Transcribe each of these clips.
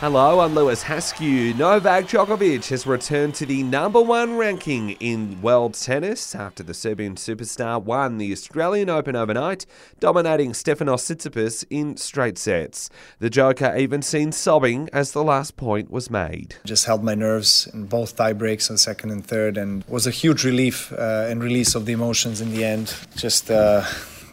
Hello, I'm Lewis Haskew. Novak Djokovic has returned to the number one ranking in world tennis after the Serbian superstar won the Australian Open overnight, dominating Stefanos Tsitsipas in straight sets. The Joker even seen sobbing as the last point was made. Just held my nerves in both tie breaks on second and third, and was a huge relief uh, and release of the emotions in the end. Just. Uh,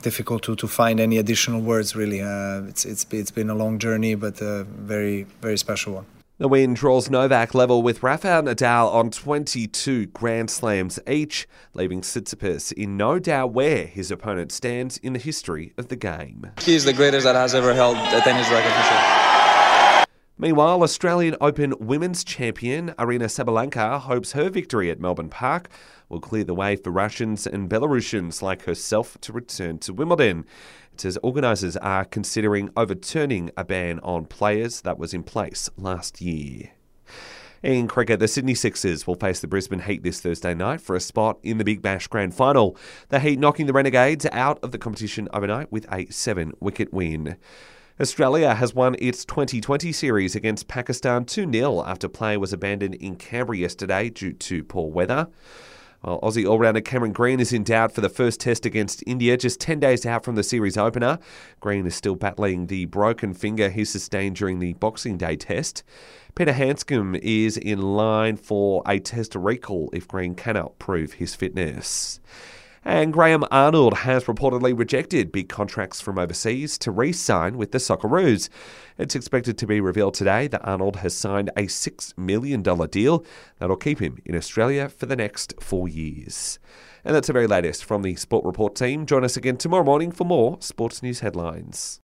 difficult to, to find any additional words. Really, uh, it's it's it's been a long journey, but a very very special one. The win draws Novak level with Rafael Nadal on 22 Grand Slams each, leaving Tsitsipas in no doubt where his opponent stands in the history of the game. He's the greatest that has ever held a tennis racket for sure. Meanwhile, Australian Open women's champion Aryna Sabalenka hopes her victory at Melbourne Park will clear the way for Russians and Belarusians like herself to return to Wimbledon. It says organisers are considering overturning a ban on players that was in place last year. In cricket, the Sydney Sixers will face the Brisbane Heat this Thursday night for a spot in the Big Bash Grand Final. The Heat knocking the Renegades out of the competition overnight with a seven wicket win. Australia has won its 2020 series against Pakistan 2 0 after play was abandoned in Canberra yesterday due to poor weather. While Aussie all rounder Cameron Green is in doubt for the first test against India, just 10 days out from the series opener. Green is still battling the broken finger he sustained during the Boxing Day test. Peter Handscomb is in line for a test recall if Green cannot prove his fitness. And Graham Arnold has reportedly rejected big contracts from overseas to re sign with the Socceroos. It's expected to be revealed today that Arnold has signed a $6 million deal that'll keep him in Australia for the next four years. And that's the very latest from the Sport Report team. Join us again tomorrow morning for more sports news headlines.